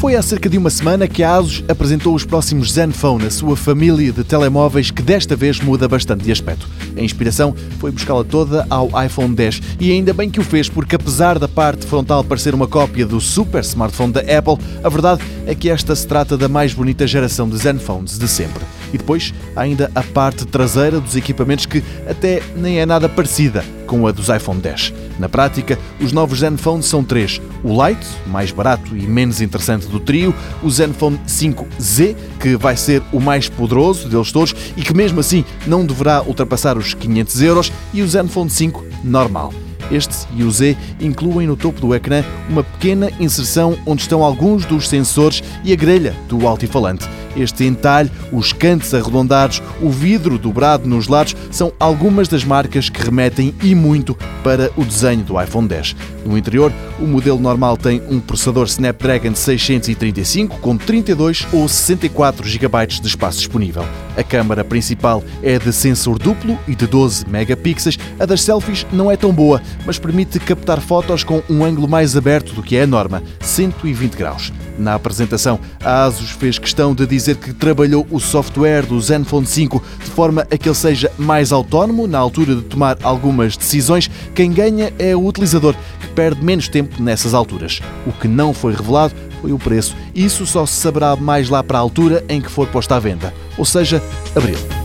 Foi há cerca de uma semana que a ASUS apresentou os próximos Zenfone, a sua família de telemóveis que desta vez muda bastante de aspecto. A inspiração foi buscá-la toda ao iPhone 10 e ainda bem que o fez, porque apesar da parte frontal parecer uma cópia do super smartphone da Apple, a verdade é que esta se trata da mais bonita geração de Zenphones de sempre. E depois ainda a parte traseira dos equipamentos que até nem é nada parecida com a dos iPhone 10. Na prática, os novos Zenfone são três: o Lite, mais barato e menos interessante do trio, o Zenfone 5Z, que vai ser o mais poderoso deles todos e que mesmo assim não deverá ultrapassar os 500 euros, e o Zenfone 5 normal. Este e o Z incluem no topo do ecrã uma pequena inserção onde estão alguns dos sensores e a grelha do altifalante. Este entalhe, os cantos arredondados, o vidro dobrado nos lados são algumas das marcas que remetem e muito para o desenho do iPhone 10. No interior, o modelo normal tem um processador Snapdragon 635 com 32 ou 64 GB de espaço disponível. A câmara principal é de sensor duplo e de 12 megapixels. A das selfies não é tão boa, mas permite captar fotos com um ângulo mais aberto do que é a norma, 120 graus. Na apresentação, a ASUS fez questão de dizer que trabalhou o software do Zenfone 5 de forma a que ele seja mais autónomo na altura de tomar algumas decisões. Quem ganha é o utilizador, que perde menos tempo nessas alturas. O que não foi revelado foi o preço. Isso só se saberá mais lá para a altura em que for posta à venda, ou seja, abril.